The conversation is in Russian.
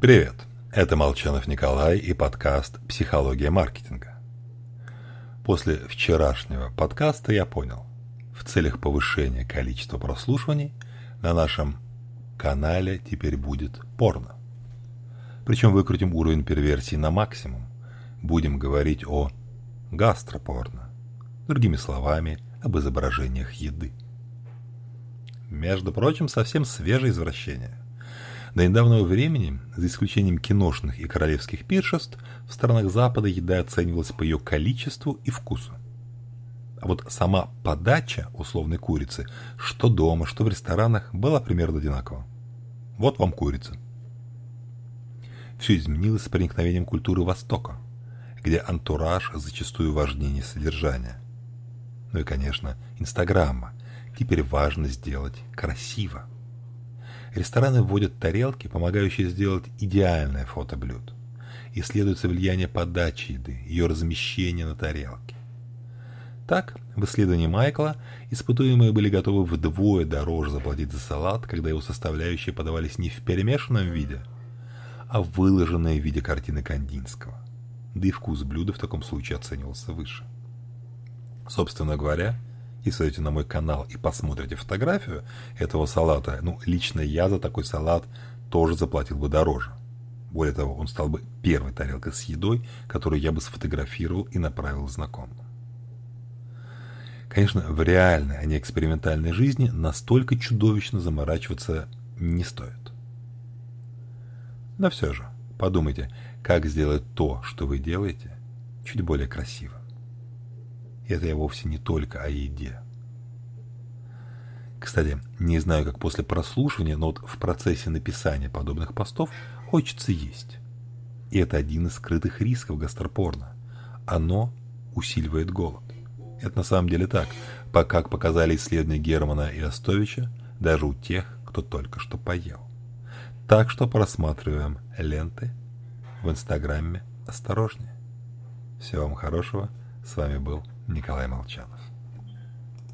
Привет, это Молчанов Николай и подкаст «Психология маркетинга». После вчерашнего подкаста я понял, в целях повышения количества прослушиваний на нашем канале теперь будет порно. Причем выкрутим уровень перверсии на максимум. Будем говорить о гастропорно. Другими словами, об изображениях еды. Между прочим, совсем свежее извращение – до недавнего времени, за исключением киношных и королевских пиршеств, в странах Запада еда оценивалась по ее количеству и вкусу. А вот сама подача условной курицы, что дома, что в ресторанах, была примерно одинакова. Вот вам курица. Все изменилось с проникновением культуры Востока, где антураж зачастую важнее содержания. Ну и, конечно, Инстаграма. Теперь важно сделать красиво. Рестораны вводят тарелки, помогающие сделать идеальное фото блюд. Исследуется влияние подачи еды, ее размещения на тарелке. Так, в исследовании Майкла испытуемые были готовы вдвое дороже заплатить за салат, когда его составляющие подавались не в перемешанном виде, а выложенные в виде картины Кандинского. Да и вкус блюда в таком случае оценивался выше. Собственно говоря, если зайдете на мой канал и посмотрите фотографию этого салата, ну, лично я за такой салат тоже заплатил бы дороже. Более того, он стал бы первой тарелкой с едой, которую я бы сфотографировал и направил знакомым. Конечно, в реальной, а не экспериментальной жизни настолько чудовищно заморачиваться не стоит. Но все же, подумайте, как сделать то, что вы делаете, чуть более красиво это я вовсе не только о еде. Кстати, не знаю, как после прослушивания, но вот в процессе написания подобных постов хочется есть. И это один из скрытых рисков гастропорно. Оно усиливает голод. Это на самом деле так, как показали исследования Германа и Остовича, даже у тех, кто только что поел. Так что просматриваем ленты в Инстаграме осторожнее. Всего вам хорошего. С вами был Николай Молчанов.